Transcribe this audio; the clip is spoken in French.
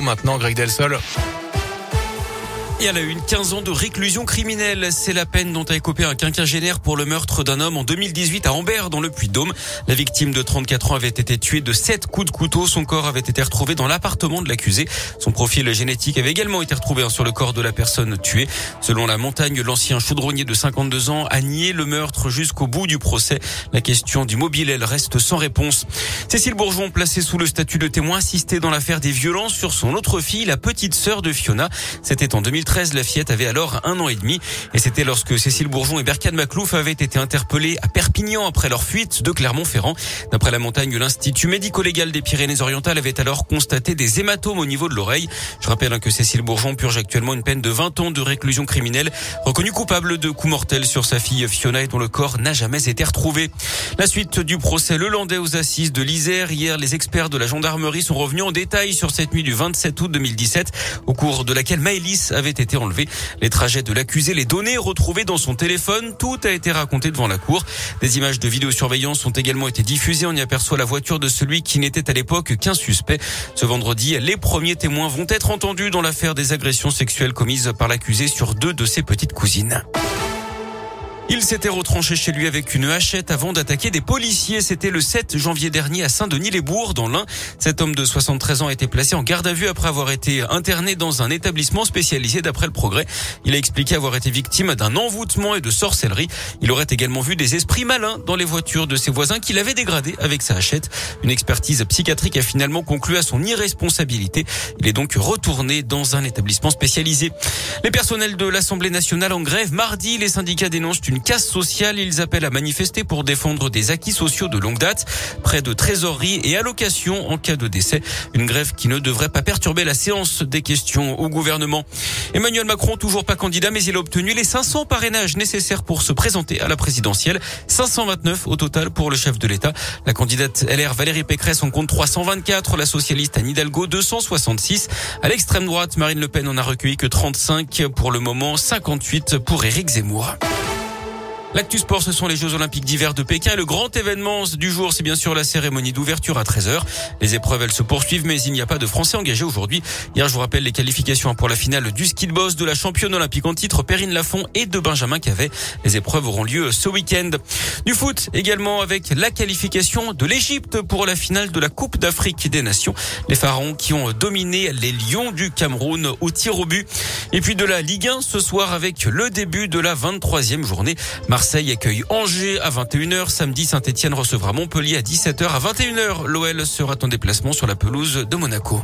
Maintenant, Greg Delsol. Et elle a eu une 15 ans de réclusion criminelle. C'est la peine dont a écopé un quinquagénaire pour le meurtre d'un homme en 2018 à Ambert, dans le Puy-de-Dôme. La victime de 34 ans avait été tuée de 7 coups de couteau. Son corps avait été retrouvé dans l'appartement de l'accusé. Son profil génétique avait également été retrouvé sur le corps de la personne tuée. Selon la montagne, l'ancien chaudronnier de 52 ans a nié le meurtre jusqu'au bout du procès. La question du mobile, elle reste sans réponse. Cécile Bourgeon, placée sous le statut de témoin, assisté dans l'affaire des violences sur son autre fille, la petite sœur de Fiona. C'était en 2013. La fillette avait alors un an et demi. Et c'était lorsque Cécile Bourgeon et Berkane Maclouf avaient été interpellés à Perpignan après leur fuite de Clermont-Ferrand. D'après la montagne, l'Institut médico-légal des Pyrénées-Orientales avait alors constaté des hématomes au niveau de l'oreille. Je rappelle que Cécile Bourgeon purge actuellement une peine de 20 ans de réclusion criminelle, reconnue coupable de coups mortels sur sa fille Fiona et dont le corps n'a jamais été retrouvé. La suite du procès Le Landais aux assises de l'Isère. Hier, les experts de la gendarmerie sont revenus en détail sur cette nuit du 27 août 2017, au cours de laquelle Maëlys avait été été enlevé. Les trajets de l'accusé, les données retrouvées dans son téléphone, tout a été raconté devant la cour. Des images de vidéosurveillance ont également été diffusées. On y aperçoit la voiture de celui qui n'était à l'époque qu'un suspect. Ce vendredi, les premiers témoins vont être entendus dans l'affaire des agressions sexuelles commises par l'accusé sur deux de ses petites cousines. Il s'était retranché chez lui avec une hachette avant d'attaquer des policiers. C'était le 7 janvier dernier à Saint-Denis-les-Bourgs, dans l'Ain. Cet homme de 73 ans a été placé en garde à vue après avoir été interné dans un établissement spécialisé d'après le progrès. Il a expliqué avoir été victime d'un envoûtement et de sorcellerie. Il aurait également vu des esprits malins dans les voitures de ses voisins qu'il avait dégradé avec sa hachette. Une expertise psychiatrique a finalement conclu à son irresponsabilité. Il est donc retourné dans un établissement spécialisé. Les personnels de l'Assemblée nationale en grève mardi, les syndicats dénoncent casse sociale. Ils appellent à manifester pour défendre des acquis sociaux de longue date, près de trésorerie et allocations en cas de décès. Une grève qui ne devrait pas perturber la séance des questions au gouvernement. Emmanuel Macron, toujours pas candidat, mais il a obtenu les 500 parrainages nécessaires pour se présenter à la présidentielle. 529 au total pour le chef de l'État. La candidate LR Valérie Pécresse en compte 324, la socialiste Anne Hidalgo 266. À l'extrême droite, Marine Le Pen en a recueilli que 35 pour le moment, 58 pour Éric Zemmour. L'actu sport, ce sont les Jeux Olympiques d'hiver de Pékin. Le grand événement du jour, c'est bien sûr la cérémonie d'ouverture à 13h. Les épreuves, elles se poursuivent, mais il n'y a pas de Français engagés aujourd'hui. Hier, je vous rappelle les qualifications pour la finale du ski de boss de la championne olympique en titre, Perrine Lafont et de Benjamin Cavet. Les épreuves auront lieu ce week-end. Du foot, également avec la qualification de l'Égypte pour la finale de la Coupe d'Afrique des Nations. Les pharaons qui ont dominé les Lions du Cameroun au tir au but. Et puis de la Ligue 1 ce soir avec le début de la 23e journée. Accueille Angers à 21h. Samedi, Saint-Etienne recevra Montpellier à 17h. À 21h, l'OL sera en déplacement sur la pelouse de Monaco.